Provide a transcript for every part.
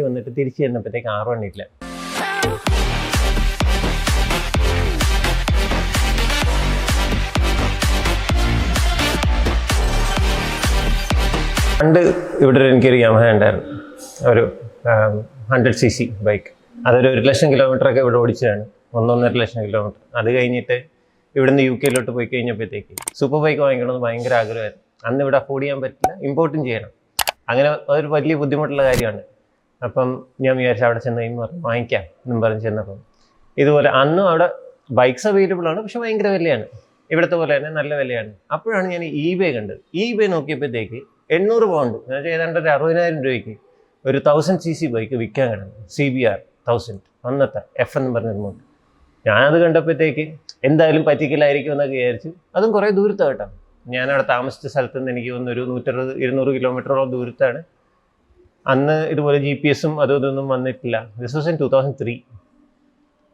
വന്നിട്ട് തിരിച്ചു ചെന്നപ്പോഴത്തേക്ക് ആറ് മണിയില്ല പണ്ട് ഇവിടെ എനിക്കൊരു യമഹ ഉണ്ടായിരുന്നു. ഒരു ഹൺഡ്രഡ് സി സി ബൈക്ക് അതൊരു ഒരു ലക്ഷം കിലോമീറ്റർ ഒക്കെ ഇവിടെ ഓടിച്ചതാണ്. ഒന്നൊന്നര ലക്ഷം കിലോമീറ്റർ അത് കഴിഞ്ഞിട്ട് ഇവിടുന്ന് യു കെയിലോട്ട് പോയി കഴിഞ്ഞപ്പോഴത്തേക്ക് സൂപ്പർ ബൈക്ക് വാങ്ങിക്കണമെന്ന് ഭയങ്കര ആഗ്രഹമായിരുന്നു. അന്ന് ഇവിടെ അഫോർഡ് ചെയ്യാൻ പറ്റില്ല ഇമ്പോർട്ടും ചെയ്യണം. അങ്ങനെ ഒരു വലിയ ബുദ്ധിമുട്ടുള്ള കാര്യമാണ്. അപ്പം ഞാൻ വിചാരിച്ചു അവിടെ ചെന്ന് കഴിയുമ്പോൾ പറഞ്ഞു വാങ്ങിക്കാം എന്നും പറഞ്ഞ് ചെന്നപ്പം. ഇതുപോലെ അന്നും അവിടെ ബൈക്സ് അവൈലബിൾ ആണ് പക്ഷെ ഭയങ്കര വിലയാണ്. ഇവിടുത്തെ പോലെ തന്നെ നല്ല വിലയാണ്. അപ്പോഴാണ് ഞാൻ ഇ ബേ കണ്ടത്. ഇ ബേ നോക്കിയപ്പോഴത്തേക്ക് എണ്ണൂറ് പൗണ്ട് എന്ന് വെച്ചാൽ ഏതാണ്ട് ഒരു അറുപതിനായിരം രൂപയ്ക്ക് ഒരു തൗസൻഡ് സി സി ബൈക്ക് വിൽക്കാൻ കിടന്നു. സി ബി ആർ തൗസൻഡ് അന്നത്തെ എഫ് എന്ന് പറഞ്ഞൊരു മോഡൽ ഞാനത് കണ്ടപ്പോഴത്തേക്ക് എന്തായാലും പറ്റിക്കലായിരിക്കും എന്നൊക്കെ വിചാരിച്ചു അതും കുറേ ദൂരത്താണ് ഞാനവിടെ താമസിച്ച സ്ഥലത്ത് നിന്ന് എനിക്ക് തോന്നുന്നു ഒരു നൂറ്ററുപത് ഇരുന്നൂറ് കിലോമീറ്ററോളം ദൂരത്താണ്. അന്ന് ഇതുപോലെ ജി പി എസും അതും ഇതൊന്നും വന്നിട്ടില്ല. This was in two thousand three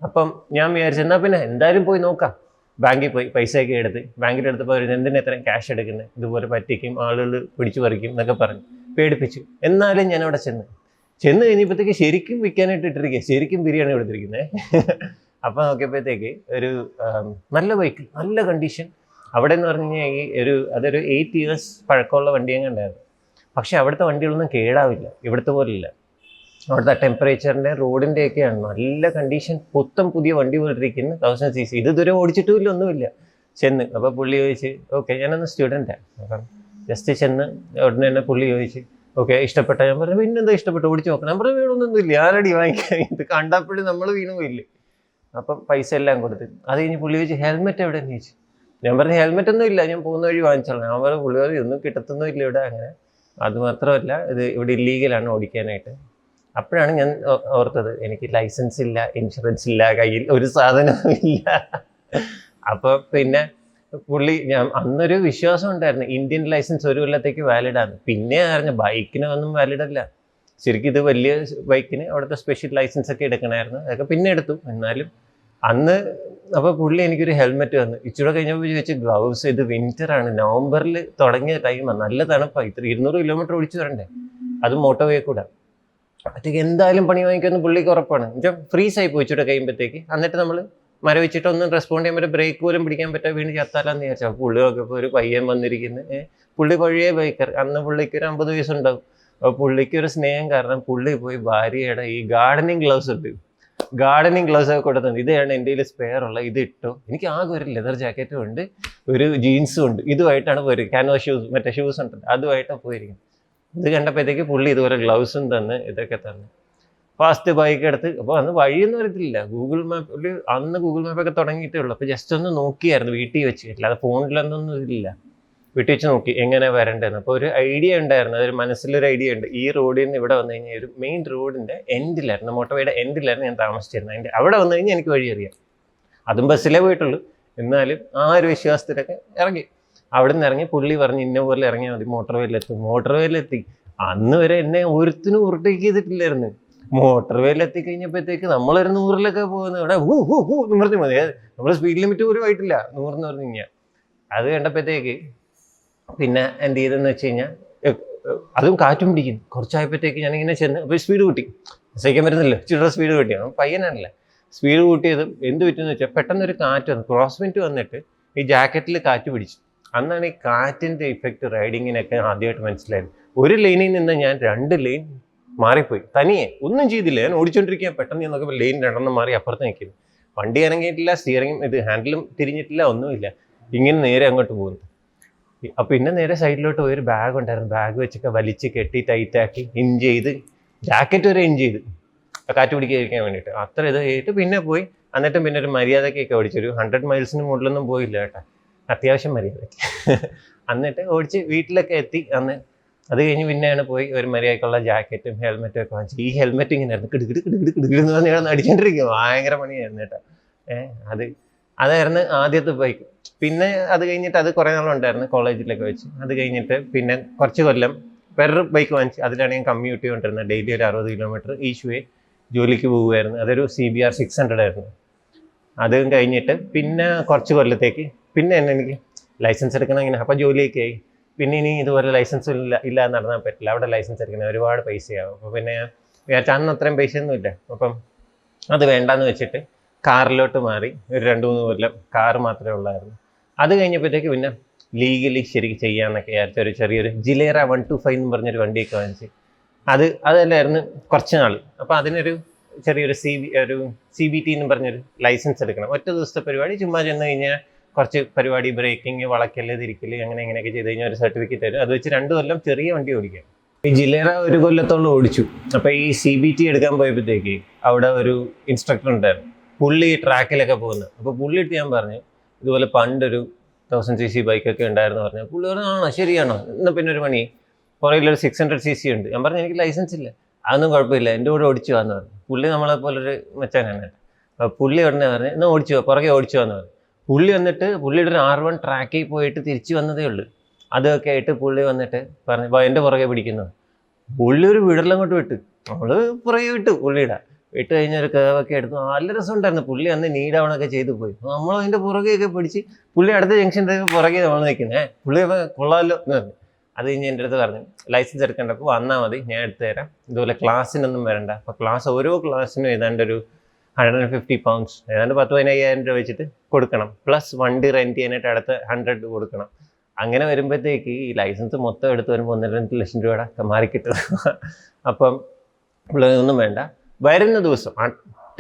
അപ്പം ഞാൻ വിചാരിച്ചു എന്നാൽ പിന്നെ എന്തായാലും പോയി നോക്കാം. ബാങ്കിൽ പോയി പൈസയൊക്കെ എടുത്ത് ബാങ്കിൽ എടുത്തപ്പോൾ അവർ എന്തിനാ ഇത്രയും ക്യാഷ് എടുക്കുന്നത് ഇതുപോലെ പറ്റിക്കും ആളുകൾ പിടിച്ചു പറിക്കും എന്നൊക്കെ പറഞ്ഞു. പേടിപ്പിച്ചു. എന്നാലും ഞാൻ അവിടെ ചെന്ന് ചെന്ന് കഴിഞ്ഞപ്പോഴത്തേക്ക് ശരിക്കും വിൽക്കാനായിട്ട് ഇട്ടിരിക്കുക ശരിക്കും ബിരിയാണി എടുത്തിരിക്കുന്നത് അപ്പം നോക്കിയപ്പോഴത്തേക്ക് ഒരു നല്ല ബൈക്ക് നല്ല കണ്ടീഷൻ അവിടെ എന്ന് പറഞ്ഞു കഴിഞ്ഞാൽ ഒരു അതൊരു എയ്റ്റ് ഇയേഴ്സ് പഴക്കമുള്ള വണ്ടി അങ്ങ് ഉണ്ടായിരുന്നു പക്ഷെ അവിടുത്തെ വണ്ടികളൊന്നും കേടാവില്ല. ഇവിടുത്തെ പോലില്ല. അവിടുത്തെ ടെമ്പറേച്ചറിന്റെ റോഡിന്റെ ഒക്കെയാണ് നല്ല കണ്ടീഷൻ പുത്തം പുതിയ വണ്ടി പോലിരിക്കുന്നു. തൗസൻഡ് സി സി ഇത് ഇതുവരെ ഓടിച്ചിട്ടുമില്ല ഒന്നുമില്ല. ചെന്ന്. അപ്പോൾ പുള്ളി ചോദിച്ച് ഓക്കെ ഞാനൊന്ന് സ്റ്റുഡന്റാണ് അപ്പം ജസ്റ്റ് ചെന്ന് ഉടനെ തന്നെ പുള്ളി ചോദിച്ച് ഓക്കെ ഇഷ്ടപ്പെട്ട ഞാൻ പറഞ്ഞു പിന്നെന്താ ഇഷ്ടപ്പെട്ടു? ഓടിച്ച് നോക്കണം. ഞാൻ പറഞ്ഞു വീണൊന്നും ഇല്ല ആരടി വാങ്ങിക്കാൻ? ഇത് കണ്ടപ്പോഴും നമ്മൾ വീണു പോയില്ലേ? അപ്പം പൈസ എല്ലാം കൊടുത്ത്. അത് കഴിഞ്ഞ് പുള്ളി ചോദിച്ചു ഹെൽമെറ്റ് എവിടെയെന്ന് ചോദിച്ചു. ഞാൻ പറഞ്ഞു ഹെൽമെറ്റ് ഒന്നും ഇല്ല. ഞാൻ പോകുന്ന വഴി വാങ്ങിച്ചോളാം. ഞാൻ പറഞ്ഞു പുള്ളി ഒന്നും കിട്ടത്തൊന്നും ഇല്ല ഇവിടെ. അങ്ങനെ അത് മാത്രമല്ല ഇത് ഇവിടെ ഇല്ലീഗലാണ് ഓടിക്കാനായിട്ട്. അപ്പോഴാണ് ഞാൻ ഓർത്തത് എനിക്ക് ലൈസൻസ് ഇല്ല ഇൻഷുറൻസ് ഇല്ല കയ്യിൽ ഒരു സാധനവും ഇല്ല. അപ്പോൾ പിന്നെ പുള്ളി ഞാൻ അന്നൊരു വിശ്വാസം ഉണ്ടായിരുന്നു ഇന്ത്യൻ ലൈസൻസ് ഒരു കൊല്ലത്തേക്ക് വാലിഡാണ് പിന്നെ അറിഞ്ഞ ബൈക്കിന് ഒന്നും വാലിഡ് അല്ല. ശരിക്കും ഇത് വലിയ ബൈക്കിന് അവിടുത്തെ സ്പെഷ്യൽ ലൈസൻസ് ഒക്കെ എടുക്കണമായിരുന്നു അതൊക്കെ പിന്നെ എടുത്തു. എന്നാലും അന്ന് അപ്പോൾ പുള്ളി എനിക്കൊരു ഹെൽമെറ്റ് വന്നു ഇച്ചിരി കഴിഞ്ഞപ്പോൾ ചോദിച്ചു ഗ്ലൗസ് ഇത് വിന്റർ ആണ്. നവംബറിൽ തുടങ്ങിയ ടൈമാണ് നല്ല തണുപ്പാണ് ഇത്ര ഇരുന്നൂറ് കിലോമീറ്റർ ഓടിച്ചു വരണ്ടേ? അത് മോട്ടോ വേ കൂടെ. അപ്പോഴത്തേക്ക് എന്തായാലും പണി വാങ്ങിക്കുമെന്ന് പുള്ളിക്ക് ഉറപ്പാണ്. എന്നുവെച്ചാൽ ഫ്രീസ് ആയി പോയി ഇച്ചിരി കഴിയുമ്പോഴത്തേക്ക് എന്നിട്ട് നമ്മൾ മരവിച്ചിട്ട് ഒന്നും റെസ്പോണ്ട് ചെയ്യാൻ പറ്റും ബ്രേക്ക് പോലും പിടിക്കാൻ പറ്റാ വീണ് ചത്താലാന്ന് വിചാരിച്ചാൽ പുള്ളി നോക്കിയപ്പോൾ ഒരു പയ്യൻ വന്നിരിക്കുന്നു. പുള്ളി പഴയ ബൈക്കർ അന്ന് പുള്ളിക്ക് ഒരു അമ്പത് വയസ്സുണ്ടാവും. അപ്പോൾ പുള്ളിക്ക് ഒരു സ്നേഹം കാരണം പുള്ളി പോയി ഭാര്യയുടെ ഈ ഗാർഡനിങ് ഗ്ലൗസ് ഉണ്ട് ഗാർഡനിങ് ഗ്ലൗസ് ഒക്കെ കൊടുത്തത് ഇതാണ് എന്റെ കയ്യിൽ സ്പെയർ ഉള്ള ഇത് ഇട്ടു. എനിക്ക് ആകെ ഒരു ലെതർ ജാക്കറ്റും ഉണ്ട് ഒരു ജീൻസും ഉണ്ട്. ഇതുമായിട്ടാണ് പോയിരിക്കുന്നത് ക്യാൻവാസ് ഷൂസ് മറ്റേ ഷൂസ് ഉണ്ട് അതുമായിട്ടാണ് പോയിരിക്കുന്നത്. ഇത് കണ്ടപ്പോഴത്തേക്ക് പുള്ളി ഇതുപോലെ ഗ്ലൗസും തന്ന് ഇതൊക്കെ തന്ന്. ഫാസ്റ്റ് ബൈക്ക് എടുത്ത് അപ്പോൾ അന്ന് വഴിയൊന്നും അറിയത്തില്ല. ഗൂഗിൾ മാപ്പ് അന്ന് ഗൂഗിൾ മാപ്പൊക്കെ തുടങ്ങിയിട്ടേ ഉള്ളൂ. അപ്പോൾ ജസ്റ്റ് ഒന്ന് നോക്കിയായിരുന്നു വീട്ടിൽ വെച്ച് അല്ലാതെ ഫോണിലൊന്നും ഇല്ല. വീട്ടിൽ വെച്ച് നോക്കി എങ്ങനെ വരേണ്ടതെന്ന് അപ്പോൾ ഒരു ഐഡിയ ഉണ്ടായിരുന്നു അതൊരു മനസ്സിലൊരു ഐഡിയ ഉണ്ട്. ഈ റോഡിൽ നിന്ന് ഇവിടെ വന്നു കഴിഞ്ഞാൽ ഒരു മെയിൻ റോഡിന്റെ എൻഡിലായിരുന്നു മോട്ടോവേയുടെ എൻഡിലായിരുന്നു ഞാൻ താമസിച്ചിരുന്നത്. അതിന്റെ അവിടെ വന്നു കഴിഞ്ഞാൽ എനിക്ക് വഴി അറിയാം. അതും ബസ്സിലേ പോയിട്ടുള്ളൂ. എന്നാലും ആ ഒരു വിശ്വാസത്തിലൊക്കെ ഇറങ്ങി. അവിടെ നിന്ന് ഇറങ്ങി പുള്ളി പറഞ്ഞ് ഇന്ന പോലെ ഇറങ്ങിയാൽ മതി മോട്ടോർ മോട്ടോർവേലെത്തി അന്ന് വരെ എന്നെ ഒരുത്തിനും ഉരുട്ടേക്ക് ചെയ്തിട്ടില്ലായിരുന്നു. മോട്ടോർവേലെത്തി കഴിഞ്ഞപ്പോഴത്തേക്ക് നമ്മളൊരു നൂറിലൊക്കെ പോകുന്നത്. ഇവിടെ ഹൂ ഹൂ ഹൂ എന്ന് മതി. നമ്മൾ സ്പീഡ് ലിമിറ്റ് പോലും ആയിട്ടില്ല. നൂറെന്ന് പറഞ്ഞു കഴിഞ്ഞാൽ. അത് കണ്ടപ്പോഴത്തേക്ക് പിന്നെ എന്ത് ചെയ്തെന്ന് വെച്ച് കഴിഞ്ഞാൽ അതും കാറ്റും പിടിക്കും കുറച്ചായപ്പോഴത്തേക്ക് ഞാനിങ്ങനെ ചെന്ന് അപ്പോൾ സ്പീഡ് കൂട്ടി. സഹിക്കാൻ പറ്റുന്നില്ല ചില്ലറ സ്പീഡ് കൂട്ടി. പയ്യനാണല്ലേ. സ്പീഡ് കൂട്ടിയതും എന്ത് പറ്റുമെന്ന് വെച്ചാൽ പെട്ടെന്നൊരു കാറ്റ് വന്നു. ക്രോസ് വിൻഡ് വന്നിട്ട് ഈ ജാക്കറ്റിൽ കാറ്റ് പിടിച്ചു. അന്നാണ് ഈ കാറ്റിന്റെ ഇഫക്റ്റ് റൈഡിങ്ങിനൊക്കെ ആദ്യമായിട്ട് മനസ്സിലായത്. ഒരു ലൈനിൽ നിന്ന് ഞാൻ രണ്ട് ലൈൻ മാറിപ്പോയി. തനിയെ ഒന്നും ചെയ്തില്ല. ഞാൻ ഓടിച്ചോണ്ടിരിക്കുക പെട്ടെന്ന് ഞാൻ നോക്കുമ്പോൾ ലൈൻ രണ്ടെണ്ണം മാറി അപ്പുറത്ത് നിൽക്കുന്നു. വണ്ടി ഇറങ്ങിയിട്ടില്ല സ്റ്റിയറിംഗും ഇത് ഹാൻഡിലും തിരിഞ്ഞിട്ടില്ല ഒന്നുമില്ല. ഇങ്ങനെ നേരെ അങ്ങോട്ട് പോകുന്നു. പിന്നെ നേരെ സൈഡിലോട്ട് പോയി ഒരു ബാഗ് ഉണ്ടായിരുന്നു. ബാഗ് വെച്ചൊക്കെ വലിച്ച് കെട്ടി ടൈറ്റാക്കി ഇൻ ചെയ്ത് ജാക്കറ്റ് വരെ ഇൻ ചെയ്ത്. കാറ്റ് പിടിക്കാതിരിക്കാൻ വേണ്ടിയിട്ട്. അത്ര ഇത് ചെയ്തിട്ട് പിന്നെ പോയി. എന്നിട്ടും പിന്നെ ഒരു മര്യാദക്കൊക്കെ ഓടിച്ചൊരു ഹൺഡ്രഡ് മൈൽസിന് മുകളിലൊന്നും പോയില്ല കേട്ടോ. അത്യാവശ്യം മര്യാദയ്ക്ക്. എന്നിട്ട് ഓടിച്ച് വീട്ടിലൊക്കെ എത്തി. അന്ന് അത് കഴിഞ്ഞ് പിന്നെയാണ് പോയി ഒരു മര്യാദക്കുള്ള ജാക്കറ്റും ഹെൽമെറ്റും ഒക്കെ വാങ്ങിച്ചു. ഈ ഹെൽമെറ്റ് ഇങ്ങനെ ആയിരുന്നു കിടുകിട് കിടുകിട് കിടുകിട് എന്ന് പറഞ്ഞ് അടിച്ചോണ്ടിരിക്കും ഭയങ്കര പണിയായിരുന്നു കേട്ടോ. ഏഹ് അത് അതായിരുന്നു ആദ്യത്തെ ബൈക്ക് പിന്നെ അത് കഴിഞ്ഞിട്ട് അത് കുറേ നാളുണ്ടായിരുന്നു കോളേജിലൊക്കെ വെച്ച്. അത് കഴിഞ്ഞിട്ട് പിന്നെ കുറച്ച് കൊല്ലം വേറൊരു ബൈക്ക് വാങ്ങിച്ചു അതിലാണ് ഞാൻ കമ്മ്യൂട്ട് ചെയ്തുകൊണ്ടിരുന്നത്. ഡെയിലി ഒരു അറുപത് കിലോമീറ്റർ ഈശുവേ ജോലിക്ക് പോകുമായിരുന്നു അതൊരു C B R six hundred ആയിരുന്നു. അതും കഴിഞ്ഞിട്ട് പിന്നെ കുറച്ച് കൊല്ലത്തേക്ക് പിന്നെ എന്നെ എനിക്ക് ലൈസൻസ് എടുക്കണം ഇങ്ങനെ. അപ്പോൾ ജോലിയൊക്കെ ആയി. പിന്നെ ഇനി ഇതുപോലെ ലൈസൻസ് ഇല്ല ഇല്ലാതെ നടന്നാൽ പറ്റില്ല. അവിടെ ലൈസൻസ് എടുക്കണം. ഒരുപാട് പൈസയാവും. അപ്പോൾ പിന്നെ വിചാരിച്ച അന്ന് അത്രയും പൈസ ഒന്നും ഇല്ല. അപ്പം അത് വേണ്ടാന്ന് വെച്ചിട്ട് കാറിലോട്ട് മാറി ഒരു രണ്ട് മൂന്ന് കൊല്ലം കാറ് മാത്രമേ ഉള്ളായിരുന്നു. അത് കഴിഞ്ഞപ്പോഴത്തേക്ക് പിന്നെ ലീഗലി ശരിക്കും ചെയ്യാന്നൊക്കെ വിചാരിച്ച ഒരു ചെറിയൊരു ജിലേറ വൺ ടു ഫൈവ് എന്ന് പറഞ്ഞൊരു വണ്ടിയൊക്കെ വാങ്ങിച്ച്. അത് അതല്ലായിരുന്നു കുറച്ച് നാൾ. അപ്പോൾ അതിനൊരു ചെറിയൊരു സി ബി ഒരു സി ബി ടി എന്ന് പറഞ്ഞൊരു ലൈസൻസ് എടുക്കണം. ഒറ്റ ദിവസത്തെ പരിപാടി. ചുമ്മാ ചെന്ന് കഴിഞ്ഞാൽ കുറച്ച് പരിപാടി ബ്രേക്കിംഗ് വളക്കൽ തിരിക്കൽ അങ്ങനെ ഇങ്ങനെയൊക്കെ ചെയ്ത് കഴിഞ്ഞാൽ ഒരു സർട്ടിഫിക്കറ്റ് തരും. അത് വെച്ച് രണ്ട് കൊല്ലം ചെറിയ വണ്ടി ഓടിക്കാം. ഈ ജില്ലേറ ഒരു കൊല്ലത്തോളം ഓടിച്ചു. അപ്പോൾ ഈ സി ബി ടി എടുക്കാൻ പോയപ്പോഴത്തേക്ക് അവിടെ ഒരു ഇൻസ്ട്രക്ടർ ഉണ്ടായിരുന്നു. പുള്ളി ട്രാക്കിലൊക്കെ പോകുന്നത്. അപ്പോൾ പുള്ളി ഇട്ട് ഞാൻ പറഞ്ഞു ഇതുപോലെ പണ്ടൊരു തൗസൻഡ് സി സി ബൈക്കൊക്കെ ഉണ്ടായിരുന്നു പറഞ്ഞു പുള്ളി പറഞ്ഞു ആണോ? ശരിയാണോ? എന്നാൽ പിന്നെ ഒരു മണി പുറകിലൊരു സിക്സ് ഹൺഡ്രഡ് സി സി ഉണ്ട്. ഞാൻ പറഞ്ഞു എനിക്ക് ലൈസൻസ് ഇല്ല. അതൊന്നും കുഴപ്പമില്ല. എന്റെ കൂടെ ഓടിച്ചു വന്നു പറഞ്ഞു. പുള്ളി നമ്മളെ പോലൊരു അപ്പോൾ പുള്ളി ഉടനെ പറഞ്ഞു എന്നാൽ ഓടിച്ചു വാ, പുറകെ ഓടിച്ചു വന്നു പറഞ്ഞു. പുള്ളി വന്നിട്ട് പുള്ളിയുടെ ഒരു ആർ വൺ ട്രാക്കിൽ പോയിട്ട് തിരിച്ചു വന്നതേ ഉള്ളൂ. അതൊക്കെ ആയിട്ട് പുള്ളി വന്നിട്ട് പറഞ്ഞു "വാ, എന്റെ പുറകെ പിടിക്കുന്നു. പുള്ളി ഒരു വിടലങ്ങോട്ട് വിട്ട്. നമ്മൾ പുറകെ വിട്ടു പുള്ളിയുടെ. വിട്ട് കഴിഞ്ഞ ഒരു കേവൊക്കെ എടുത്തു. നല്ല രസമുണ്ടായിരുന്നു. പുള്ളി അന്ന് നീ ഡൗൺ ഒക്കെ ചെയ്തു പോയി. നമ്മൾ അതിന്റെ പുറകെയൊക്കെ പിടിച്ച് പുള്ളി അടുത്ത ജംഗ്ഷന്റെ പുറകെ നമ്മൾ നിൽക്കുന്നേ. പുള്ളി കൊള്ളാമല്ലോ എന്ന് പറഞ്ഞു. അത് കഴിഞ്ഞ് എന്റെ അടുത്ത് പറഞ്ഞു ലൈസൻസ് എടുക്കേണ്ടപ്പോൾ വന്നാൽ മതി ഞാൻ എടുത്തു തരാം. ഇതുപോലെ ക്ലാസ്സിനൊന്നും വരണ്ട. അപ്പോൾ ക്ലാസ് ഓരോ ക്ലാസ്സിനും ഏതാണ്ട് ഒരു ഹൺഡ്രഡ് ആൻഡ് ഫിഫ്റ്റി പൗണ്ട്സ് ഏതാണ്ട് പത്ത് പതിനയ്യായിരം രൂപ വെച്ചിട്ട് കൊടുക്കണം. പ്ലസ് വണ്ടി റെന്റ് ചെയ്യാനായിട്ട് അടുത്ത ഹൺഡ്രഡ് കൊടുക്കണം. അങ്ങനെ വരുമ്പോഴത്തേക്ക് ഈ ലൈസൻസ് മൊത്തം എടുത്ത് വരുമ്പോൾ ഒന്നര രണ്ട് ലക്ഷം രൂപയുടെ മാറി കിട്ടും. അപ്പം പുള്ളി ഒന്നും വേണ്ട. വരുന്ന ദിവസം ആ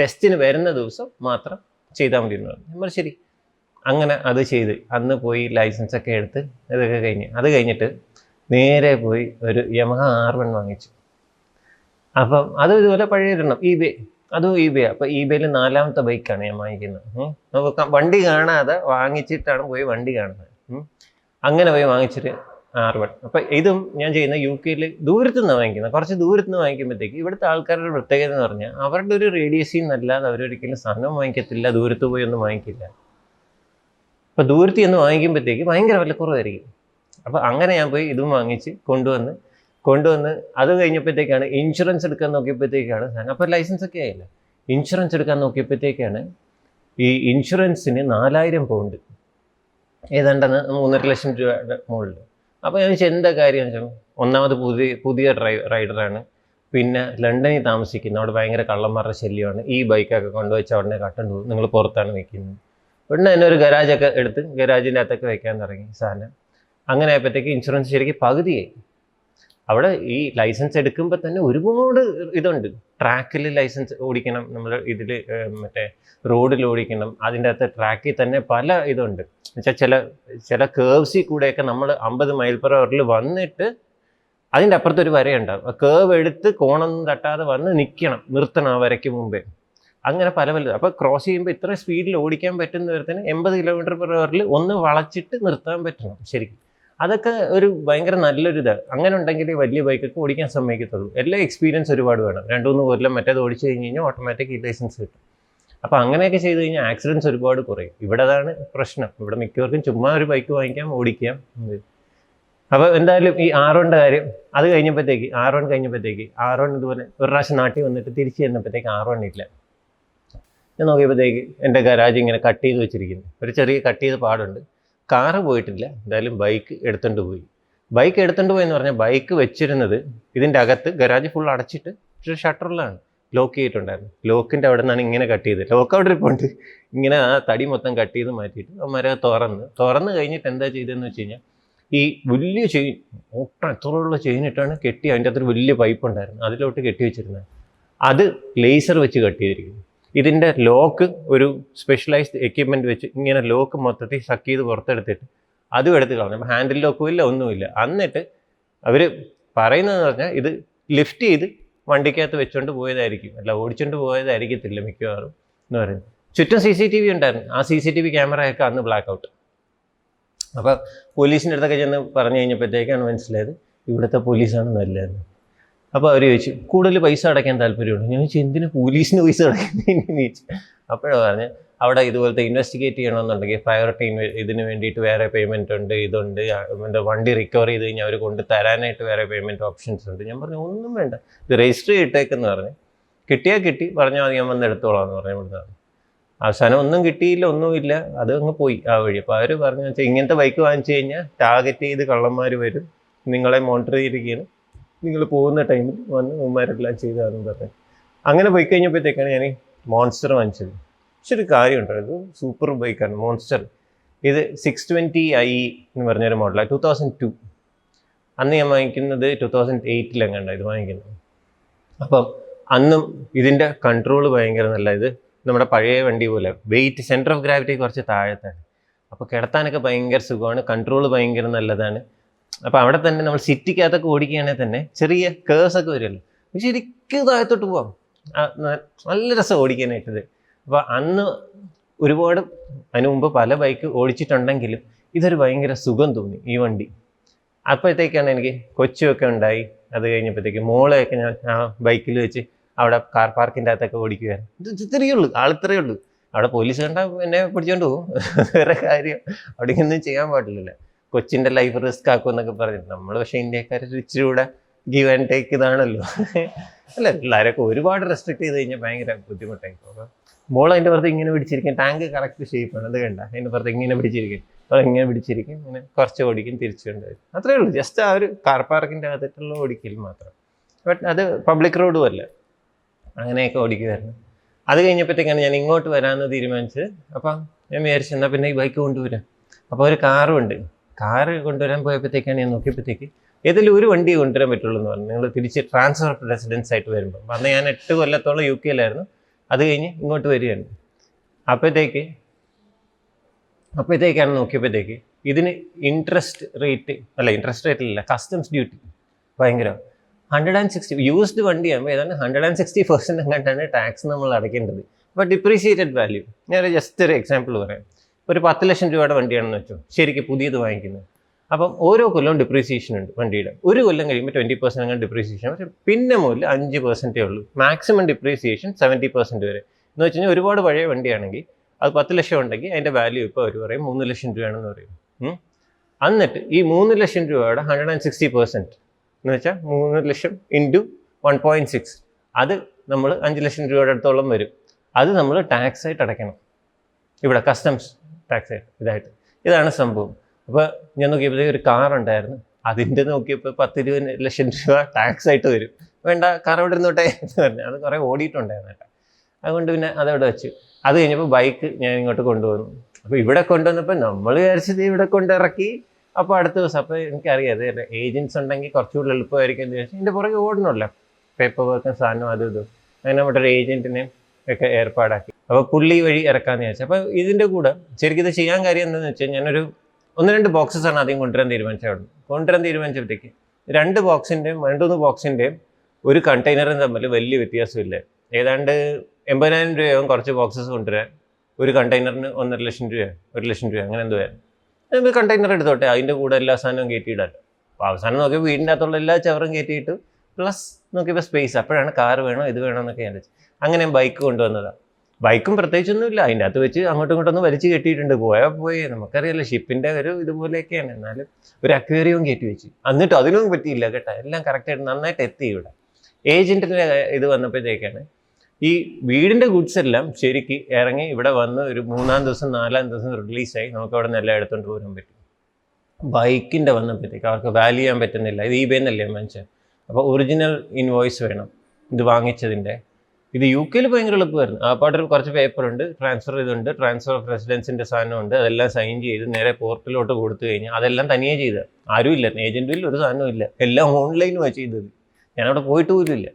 ടെസ്റ്റിന് വരുന്ന ദിവസം മാത്രം ചെയ്താൽ മതി എന്ന് പറഞ്ഞു. ശരി. അങ്ങനെ അത് ചെയ്ത് അന്ന് പോയി ലൈസൻസ് ഒക്കെ എടുത്ത് ഇതൊക്കെ കഴിഞ്ഞ് അത് കഴിഞ്ഞിട്ട് നേരെ പോയി ഒരു യമഹ ആർ വൺ വാങ്ങിച്ചു. അപ്പം അത് ഇതുപോലെ ഇടണം. ഇ ബേ അതും ഇ ബേ അപ്പം ഇ ബേയിൽ നാലാമത്തെ ബൈക്കാണ് ഞാൻ വാങ്ങിക്കുന്നത്. വണ്ടി കാണാതെ വാങ്ങിച്ചിട്ടാണ് പോയി വണ്ടി കാണുന്നത്. അങ്ങനെ പോയി വാങ്ങിച്ചിട്ട് ആർ വൺ അപ്പം ഇതും ഞാൻ ചെയ്യുന്ന യു കെയിൽ ദൂരത്തു നിന്ന് വാങ്ങിക്കുന്നത് കുറച്ച് ദൂരത്തു നിന്ന് വാങ്ങിക്കുമ്പോഴത്തേക്ക് ഇവിടുത്തെ ആൾക്കാരുടെ പ്രത്യേകത എന്ന് പറഞ്ഞാൽ അവരുടെ ഒരു റേഡിയസിൽ നിന്നല്ലാതെ അവരൊരിക്കലും സാധനം വാങ്ങിക്കത്തില്ല ദൂരത്ത് പോയി ഒന്നും വാങ്ങിക്കില്ല. അപ്പോൾ ദൂരത്ത് നിന്ന് വാങ്ങിക്കുമ്പോഴത്തേക്ക് ഭയങ്കര വിലക്കുറവായിരിക്കും അപ്പോൾ അങ്ങനെ ഞാൻ പോയി ഇതും വാങ്ങിച്ച് കൊണ്ടുവന്ന് കൊണ്ടുവന്ന് അത് കഴിഞ്ഞപ്പോഴത്തേക്കാണ് ഇൻഷുറൻസ് എടുക്കാൻ നോക്കിയപ്പോഴത്തേക്കാണ് സാധനം. അപ്പോൾ ലൈസൻസ് ഒക്കെ ആയില്ല? ഇൻഷുറൻസ് എടുക്കാൻ നോക്കിയപ്പോഴത്തേക്കാണ് ഈ ഇൻഷുറൻസിന് നാലായിരം പൗണ്ട് ഏതാണ്ടെന്ന് മൂന്നര ലക്ഷം രൂപയുടെ മുകളിൽ അപ്പോൾ ഞാൻ ചോദിച്ചു എന്താ കാര്യം? വെച്ചാൽ ഒന്നാമത് പുതിയ പുതിയ ഡ്രൈ റൈഡറാണ്. പിന്നെ ലണ്ടനിൽ താമസിക്കുന്നു അവിടെ ഭയങ്കര കള്ളന്മാരുടെ ശല്യമാണ്. ഈ ബൈക്കൊക്കെ കൊണ്ടുവച്ച ഉടനെ കട്ടണ്ട് പോകും നിങ്ങൾ പുറത്താണ് വെക്കുന്നത്. ഉടനെ തന്നെ ഒരു ഗരാജൊക്കെ എടുത്ത് ഗരാജിന്റെ അകത്തൊക്കെ വെക്കാൻ തുടങ്ങി സാധനം. അങ്ങനെ ആയപ്പോഴത്തേക്ക് ഇൻഷുറൻസ് ശരിക്കും പകുതിയായി. അവിടെ ഈ ലൈസൻസ് എടുക്കുമ്പോൾ തന്നെ ഒരുപാട് ഇതുണ്ട്. ട്രാക്കിൽ ലൈസൻസ് ഓടിക്കണം നമ്മൾ ഇതിൽ മറ്റേ റോഡിൽ ഓടിക്കണം അതിന്റെ അകത്ത് ട്രാക്കിൽ തന്നെ പല ഇതുണ്ട്. എന്നുവെച്ചാൽ ചില ചില കേവ്സിൽ കൂടെയൊക്കെ നമ്മൾ അമ്പത് മൈൽ പെർ അവറിൽ വന്നിട്ട് അതിന്റെ അപ്പുറത്ത് ഒരു വരയുണ്ടാവും ആ കേവ് എടുത്ത് കോണൊന്നും തട്ടാതെ വന്ന് നിൽക്കണം നിർത്തണം ആ വരയ്ക്ക് മുമ്പേ. അങ്ങനെ പല പല അപ്പോൾ ക്രോസ് ചെയ്യുമ്പോൾ ഇത്ര സ്പീഡിൽ ഓടിക്കാൻ പറ്റുന്ന വിധത്തിന് എൺപത് കിലോമീറ്റർ പെർ അവറിൽ ഒന്ന് വളച്ചിട്ട് നിർത്താൻ പറ്റണം ശരിക്കും. അതൊക്കെ ഒരു ഭയങ്കര നല്ലൊരു ഇതാണ് അങ്ങനെ ഉണ്ടെങ്കിൽ വലിയ ബൈക്കൊക്കെ ഓടിക്കാൻ സമ്മതിക്കത്തുള്ളൂ. എല്ലാ എക്സ്പീരിയൻസ് ഒരുപാട് വേണം. രണ്ടു മൂന്ന് കൊല്ലം മറ്റേത് ഓടിച്ചു കഴിഞ്ഞ് കഴിഞ്ഞാൽ ഓട്ടോമാറ്റിക് ഈ ലൈസൻസ് കിട്ടും. അപ്പോൾ അങ്ങനെയൊക്കെ ചെയ്ത് കഴിഞ്ഞാൽ ആക്സിഡൻസ് ഒരുപാട് കുറയും. ഇവിടെ അതാണ് പ്രശ്നം. ഇവിടെ മിക്കവർക്കും ചുമ്മാ ഒരു ബൈക്ക് വാങ്ങിക്കാം ഓടിക്കാം. അപ്പോൾ എന്തായാലും ഈ ആർ വണ്ണിന്റെ കാര്യം അത് കഴിഞ്ഞപ്പോഴത്തേക്ക് ആർ വൺ കഴിഞ്ഞപ്പോഴത്തേക്ക് ആർ വൺ ഇതുപോലെ ഒരു പ്രാവശ്യം നാട്ടിൽ വന്നിട്ട് തിരിച്ചു ചെന്നപ്പോഴത്തേക്ക് ആർ വൺ ഇല്ല. ഞാൻ നോക്കിയപ്പോഴത്തേക്ക് എന്റെ ഗരാജ് ഇങ്ങനെ കട്ട് ചെയ്ത് വെച്ചിരിക്കുന്നു. ഒരു ചെറിയ കട്ട് ചെയ്ത പാടുണ്ട്. കാറ് പോയിട്ടില്ല. എന്തായാലും ബൈക്ക് എടുത്തുകൊണ്ട് പോയി. ബൈക്ക് എടുത്തുകൊണ്ട് പോയി എന്ന് പറഞ്ഞാൽ ബൈക്ക് വെച്ചിരുന്നത് ഇതിന്റെ അകത്ത് ഗരാജ് ഫുൾ അടച്ചിട്ട് പക്ഷേ ഷട്ടറിലാണ് ലോക്ക് ചെയ്തിട്ടുണ്ടായിരുന്നു. ലോക്കിന്റെ അവിടെ നിന്നാണ് ഇങ്ങനെ കട്ട് ചെയ്ത് ലോക്ക് അവിടെ ഇരിപ്പുണ്ട്. ഇങ്ങനെ ആ തടി മൊത്തം കട്ട് ചെയ്ത് മാറ്റിയിട്ട് അമ്മരെ തുറന്ന്. തുറന്ന് കഴിഞ്ഞിട്ട് എന്താ ചെയ്തതെന്ന് വെച്ച് കഴിഞ്ഞാൽ ഈ വലിയ ചെയിൻ ഒട്ടം എത്രയുള്ള ചെയിൻ ഇട്ടാണ് കെട്ടി അതിന്റെ അകത്തൊരു വലിയ പൈപ്പ് ഉണ്ടായിരുന്നു. അതിലോട്ട് കെട്ടി വെച്ചിരുന്നത്. അത് ലേസർ വെച്ച് കട്ട് ചെയ്തിരിക്കുന്നു. ഇതിന്റെ ലോക്ക് ഒരു സ്പെഷ്യലൈസ്ഡ് എക്യുപ്മെന്റ് വെച്ച് ഇങ്ങനെ ലോക്ക് മൊത്തത്തിൽ സക്ക് ചെയ്ത് പുറത്തെടുത്തിട്ട് അതും എടുത്ത് കളഞ്ഞു. അപ്പം ഹാൻഡിൽ ലോക്കും ഇല്ല ഒന്നുമില്ല. എന്നിട്ട് അവർ പറയുന്നതെന്ന് പറഞ്ഞാൽ ഇത് ലിഫ്റ്റ് ചെയ്ത് വണ്ടിക്കകത്ത് വെച്ചുകൊണ്ട് പോയതായിരിക്കും. അല്ല ഓടിച്ചുകൊണ്ട് പോയതായിരിക്കത്തില്ല മിക്കവാറും എന്ന് പറയുന്നത്. ചുറ്റും സി സി ടി വി ഉണ്ടായിരുന്നു. ആ സി സി ടി വി ക്യാമറയൊക്കെ അന്ന് ബ്ലാക്ക് ഔട്ട് അപ്പോൾ പോലീസിന്റെ അടുത്തൊക്കെ ചെന്ന് പറഞ്ഞു കഴിഞ്ഞപ്പോഴത്തേക്കാണ് മനസ്സിലായത് ഇവിടുത്തെ പോലീസാണ് നല്ലതെന്ന്. അപ്പോൾ അവർ ചോദിച്ചു കൂടുതൽ പൈസ അടയ്ക്കാൻ താല്പര്യമുണ്ട്? ഞാൻ ചോദിച്ചു എന്തിന് പോലീസിന് പൈസ അടയ്ക്കുന്നതിന് ചോദിച്ചു. അപ്പോഴാണ് പറഞ്ഞ് അവിടെ ഇതുപോലത്തെ ഇൻവെസ്റ്റിഗേറ്റ് ചെയ്യണമെന്നുണ്ടെങ്കിൽ പ്രയോറിറ്റി ഇതിന് വേണ്ടിയിട്ട് വേറെ പേയ്മെന്റ് ഉണ്ട് ഇതുണ്ട് എന്താ വണ്ടി റിക്കവർ ചെയ്ത് കഴിഞ്ഞാൽ അവർ കൊണ്ട് തരാനായിട്ട് വേറെ പേയ്മെന്റ് ഓപ്ഷൻസ് ഉണ്ട്. ഞാൻ പറഞ്ഞു ഒന്നും വേണ്ട. ഇത് രജിസ്റ്റർ ചെയ്തിട്ടേക്കെന്ന് പറഞ്ഞ് കിട്ടിയാൽ കിട്ടി പറഞ്ഞാൽ മതി ഞാൻ വന്ന് എടുത്തോളാം എന്ന് പറഞ്ഞു ഇവിടുന്ന് അവസാനം ഒന്നും കിട്ടിയില്ല ഒന്നുമില്ല അത് അങ്ങ് പോയി ആ വഴി. അപ്പോൾ അവർ പറഞ്ഞു വെച്ചാൽ ഇങ്ങനത്തെ ബൈക്ക് വാങ്ങിച്ചു കഴിഞ്ഞാൽ ടാർഗറ്റ് ചെയ്ത് കള്ളന്മാർ വരും നിങ്ങളെ മോണിറ്റർ ചെയ്തിരിക്കുകയാണ്. നിങ്ങൾ പോകുന്ന ടൈമിൽ വന്ന് ഉമ്മാരെല്ലാം ചെയ്തതാണെന്ന് പറഞ്ഞു. അങ്ങനെ പോയി കഴിഞ്ഞപ്പോഴത്തേക്കാണ് ഞാൻ മോൺസ്റ്റർ വാങ്ങിച്ചത്. പക്ഷെ ഒരു കാര്യമുണ്ട്. ഇത് സൂപ്പർ ബൈക്കാണ് മോൺസ്റ്റർ ഇത് സിക്സ് ട്വന്റി ഐ എന്ന് പറഞ്ഞൊരു മോഡലാണ് ടു തൗസൻഡ് ടു അന്ന് ഞാൻ വാങ്ങിക്കുന്നത് ടു തൗസൻഡ് എയ്റ്റിലെങ്ങാണ്ട ഇത് വാങ്ങിക്കുന്നത്. അപ്പം അന്നും ഇതിന്റെ കൺട്രോൾ ഭയങ്കര നല്ല. ഇത് നമ്മുടെ പഴയ വണ്ടി പോലെ. വെയിറ്റ് സെന്റർ ഓഫ് ഗ്രാവിറ്റി കുറച്ച് താഴത്താണ്. അപ്പോൾ കിടത്താനൊക്കെ ഭയങ്കര സുഖമാണ്. കൺട്രോൾ ഭയങ്കര നല്ലതാണ്. അപ്പോൾ അവിടെ തന്നെ നമ്മൾ സിറ്റിക്കകത്തൊക്കെ ഓടിക്കുകയാണെങ്കിൽ തന്നെ ചെറിയ കേഴ്സ് ഒക്കെ വരുമല്ലോ. ശരിക്കും താഴത്തോട്ട് പോവാം. നല്ല രസം ഓടിക്കാനായിട്ടത്. അപ്പോൾ അന്ന് ഒരുപാട് അതിനു മുമ്പ് പല ബൈക്ക് ഓടിച്ചിട്ടുണ്ടെങ്കിലും ഇതൊരു ഭയങ്കര സുഖം തോന്നി ഈ വണ്ടി. അപ്പോഴത്തേക്കാണ് എനിക്ക് കൊച്ചുമൊക്കെ ഉണ്ടായി. അത് കഴിഞ്ഞപ്പോഴത്തേക്ക് മോളെയൊക്കെ ഞാൻ ആ ബൈക്കിൽ വെച്ച് അവിടെ കാർ പാർക്കിന്റെ അകത്തൊക്കെ ഓടിക്കുകയായിരുന്നു ഇത് ഇത്രയേ ഉള്ളൂ ആളിത്രയേ ഉള്ളൂ. അവിടെ പോലീസ് കണ്ടാൽ എന്നെ പിടിച്ചോണ്ട് പോകും. വേറെ കാര്യം അവിടേക്കൊന്നും ചെയ്യാൻ പാടില്ലല്ലോ. കൊച്ചിന്റെ ലൈഫ് റിസ്ക് ആക്കും എന്നൊക്കെ പറഞ്ഞിട്ട്. നമ്മൾ പക്ഷേ ഇന്ത്യക്കാർ ഇച്ചിരി കൂടെ ഗീവ് ആൻഡ് ടേക്ക് ഇതാണല്ലോ. അല്ല പിള്ളേരൊക്കെ ഒരുപാട് റെസ്ട്രിക്ട് ചെയ്ത് കഴിഞ്ഞാൽ ഭയങ്കര ബുദ്ധിമുട്ടായി പോകും മോൾ അതിന്റെ പുറത്ത് ഇങ്ങനെ പിടിച്ചിരിക്കും. ടാങ്ക് കറക്റ്റ് ഷേപ്പാണ് അത് കണ്ട. അതിന്റെ പുറത്ത് ഇങ്ങനെ പിടിച്ചിരിക്കും. അപ്പോൾ ഇങ്ങനെ പിടിച്ചിരിക്കും. ഇങ്ങനെ കുറച്ച് ഓടിക്കും തിരിച്ചു കൊണ്ടുവരും. അത്രേ ഉള്ളൂ. ജസ്റ്റ് ആ ഒരു കാർ പാർക്കിന്റെ അകത്തുള്ള ഓടിക്കൽ മാത്രം. ബട്ട് അത് പബ്ലിക് റോഡും അല്ല. അങ്ങനെയൊക്കെ ഓടിക്കുമായിരുന്നു അത് കഴിഞ്ഞപ്പോഴത്തേക്കാണ് ഞാൻ ഇങ്ങോട്ട് വരാമെന്ന് തീരുമാനിച്ചത്. അപ്പം ഞാൻ വിചാരിച്ചു എന്നാൽ പിന്നെ ഈ ബൈക്ക് കൊണ്ടുവരാം. അപ്പോൾ ഒരു കാറും ഉണ്ട്. കാറ് കൊണ്ടുവരാൻ പോയപ്പോഴത്തേക്കാണ് ഞാൻ നോക്കിയപ്പോഴത്തേക്ക് ഏതെങ്കിലും ഒരു വണ്ടി കൊണ്ടുവരാൻ പറ്റുള്ളൂ എന്ന് പറഞ്ഞു. നിങ്ങൾ തിരിച്ച് ട്രാൻസ്ഫർ റെസിഡൻസ് ആയിട്ട് വരുമ്പോൾ അന്ന് ഞാൻ എട്ട് കൊല്ലത്തോളം യു കെയിലായിരുന്നു അത് കഴിഞ്ഞ് ഇങ്ങോട്ട് വരികയാണ്. അപ്പോഴത്തേക്ക് അപ്പോഴത്തേക്കാണ് നോക്കിയപ്പോഴത്തേക്ക് ഇതിന് ഇൻട്രസ്റ്റ് റേറ്റ് അല്ല ഇൻട്രസ്റ്റ് റേറ്റ് അല്ല കസ്റ്റംസ് ഡ്യൂട്ടി ഭയങ്കര. ഹൺഡ്രഡ് ആൻഡ് സിക്സ്റ്റി യൂസ്ഡ് വണ്ടിയാകുമ്പോൾ ഏതാണ്ട് ഹൺഡ്രഡ് ആൻഡ് സിക്സ്റ്റി പെർസെന്റ് അങ്ങോട്ടാണ് ടാക്സ് നമ്മൾ അടയ്ക്കേണ്ടത്. അപ്പോൾ ഡിപ്രീഷിയേറ്റഡ് വാല്യൂ ഞാൻ ജസ്റ്റ് ഒരു എക്സാമ്പിൾ പറയാം. ഒരു പത്ത് ലക്ഷം രൂപയുടെ വണ്ടിയാണെന്ന് വെച്ചോ. ശരിക്കും പുതിയത് വാങ്ങിക്കുന്നത്. അപ്പം ഓരോ കൊല്ലവും ഡിപ്രീസിയേഷൻ ഉണ്ട് വണ്ടിയുടെ. ഒരു കൊല്ലം കഴിയുമ്പോൾ ട്വന്റി പെർസെന്റ് അങ്ങനെ ഡിപ്രീസിയേഷൻ പക്ഷേ പിന്നെ മുതൽ അഞ്ച് പെർസെന്റേ ഉള്ളൂ. മാക്സിമം ഡിപ്രീസിയേഷൻ സെവന്റി പെർസെന്റ് വരെ. എന്ന് വെച്ച് കഴിഞ്ഞാൽ ഒരുപാട് പഴയ വണ്ടിയാണെങ്കിൽ അത് പത്ത് ലക്ഷം ഉണ്ടെങ്കിൽ അതിന്റെ വാല്യൂ ഇപ്പോൾ അവർ പറയും മൂന്ന് ലക്ഷം രൂപയാണെന്ന് പറയും. എന്നിട്ട് ഈ മൂന്ന് ലക്ഷം രൂപയുടെ ഹൺഡ്രഡ് ആൻഡ് സിക്സ്റ്റി പെർസെന്റ് എന്ന് വെച്ചാൽ മൂന്ന് ലക്ഷം ഇന്റു വൺ പോയിന്റ് സിക്സ് അത് നമ്മൾ അഞ്ച് ലക്ഷം രൂപയുടെ അടുത്തോളം വരും. അത് നമ്മൾ ടാക്സ് ആയിട്ട് അടയ്ക്കണം. ഇവിടെ കസ്റ്റംസ് ടാക്സ് ആയിട്ട് ഇതായിട്ട്. ഇതാണ് സംഭവം. അപ്പോൾ ഞാൻ നോക്കിയപ്പോഴത്തേക്ക് ഒരു കാർ ഉണ്ടായിരുന്നു. അതിന്റെ നോക്കിയപ്പോൾ പത്ത് ഇരുപത് ലക്ഷം രൂപ ടാക്സ് ആയിട്ട് വരും. വേണ്ട കാർ അവിടെ ഇരുന്നോട്ടെ എന്ന് പറഞ്ഞു. അത് കുറേ ഓടിയിട്ടുണ്ടായിരുന്നു കേട്ടോ. അതുകൊണ്ട് പിന്നെ അതവിടെ വെച്ചു. അത് കഴിഞ്ഞപ്പോൾ ബൈക്ക് ഞാൻ ഇങ്ങോട്ട് കൊണ്ടുവന്നു. അപ്പോൾ ഇവിടെ കൊണ്ടുവന്നപ്പോൾ നമ്മൾ വിചാരിച്ചത് ഇവിടെ കൊണ്ടിറക്കി അപ്പോൾ അടുത്ത ദിവസം അപ്പോൾ എനിക്കറിയാം അത് ഏജൻസ് ഉണ്ടെങ്കിൽ കുറച്ചുകൂടി എളുപ്പമായിരിക്കും എന്ന് ചോദിച്ചാൽ എന്റെ പുറകെ ഓടണമല്ലോ. പേപ്പർ വർക്കും സാധനം അതും ഇതും. അങ്ങനെ നമ്മുടെ ഒരു ഏജന്റിനെ ഒക്കെ ഏർപ്പാടാക്കി. അപ്പോൾ പുള്ളി വഴി ഇറക്കാമെന്ന് വിചാരിച്ചു. അപ്പോൾ ഇതിന്റെ കൂടെ ശരിക്കും ഇത് ചെയ്യാൻ കാര്യം എന്താണെന്ന് വെച്ചാൽ ഞാനൊരു ഒന്ന് രണ്ട് ബോക്സസ് ആണ് ആദ്യം കൊണ്ടുവരാൻ തീരുമാനിച്ചത് കൊണ്ടുവരാൻ തീരുമാനിച്ചപ്പോഴത്തേക്ക് രണ്ട് ബോക്സിന്റെയും രണ്ടുമൂന്ന് ബോക്സിന്റെയും ഒരു കണ്ടെയ്നറും തമ്മിൽ വലിയ വ്യത്യാസമില്ല. ഏതാണ്ട് എൺപതിനായിരം രൂപയാവും കുറച്ച് ബോക്സസ് കൊണ്ടുവരാൻ. ഒരു കണ്ടെയ്നറിന് ഒന്നര ലക്ഷം രൂപ ഒരു ലക്ഷം രൂപ അങ്ങനെ എന്തോ ആയിരുന്നു കണ്ടെയ്നർ എടുത്തോട്ടെ അതിന്റെ കൂടെ എല്ലാ സാധനവും കയറ്റിയിടാമല്ലോ അപ്പോൾ അവസാനം നോക്കിയപ്പോൾ വീടിന്റെ അകത്തുള്ള എല്ലാ ചവറും കയറ്റിയിട്ട് പ്ലസ് നോക്കിയപ്പോൾ സ്പേസ് അപ്പോഴാണ് കാർ വേണോ ഇത് വേണോ എന്നൊക്കെ ഞാൻ അങ്ങനെ ബൈക്ക് കൊണ്ടുവന്നതാണ് ബൈക്കും പ്രത്യേകിച്ചൊന്നുമില്ല. അതിന്റെ അകത്ത് വെച്ച് അങ്ങോട്ടും ഇങ്ങോട്ടൊന്നും വലിച്ചു കെട്ടിയിട്ടുണ്ട്. പോയാൽ പോയി. നമുക്കറിയാലോ ഷിപ്പിന്റെ ഒരു ഇതുപോലെയൊക്കെയാണ്. എന്നാലും ഒരു അക്വേറിയവും കയറ്റി വെച്ച്. എന്നിട്ട് അതിനും പറ്റിയില്ല കേട്ടോ. എല്ലാം കറക്റ്റായിട്ട് നന്നായിട്ട് എത്തി ഇവിടെ. ഏജന്റിന്റെ ഇത് വന്നപ്പോഴത്തേക്കാണ് ഈ വീടിന്റെ ഗുഡ്സ് എല്ലാം ശരിക്ക് ഇറങ്ങി ഇവിടെ വന്ന് ഒരു മൂന്നാം ദിവസം നാലാം ദിവസം റിലീസായി നമുക്ക് അവിടെ നിന്ന് എല്ലാം എടുത്തുകൊണ്ട് പോരാൻ പറ്റും. ബൈക്കിന്റെ വന്നപ്പോഴത്തേക്ക് അവർക്ക് വാല്യൂ ചെയ്യാൻ പറ്റുന്നില്ല. ഇത് ഈ ബേന്നല്ലേ മനുഷ്യൻ അപ്പോൾ ഒറിജിനൽ ഇൻവോയ്സ് വേണം. ഇത് വാങ്ങിച്ചതിന്റെ ഇത് യു കെയിൽ ഭയങ്കര എളുപ്പമായിരുന്നു. ആ പാട്ടിൽ കുറച്ച് പേപ്പർ ഉണ്ട് ട്രാൻസ്ഫർ ഇതുണ്ട് ട്രാൻസ്ഫർ ഓഫ് സാധനം ഉണ്ട് അതെല്ലാം സൈൻ ചെയ്ത് നേരെ പോർട്ടലിലോട്ട് കൊടുത്തു കഴിഞ്ഞാൽ അതെല്ലാം തനിയെ ചെയ്ത ആരും ഇല്ല ഏജന്റിൽ ഒരു സാധനവും ഇല്ല. എല്ലാം ഓൺലൈനുമാണ് ചെയ്തത്. അവിടെ പോയിട്ട് പോലും ഇല്ല.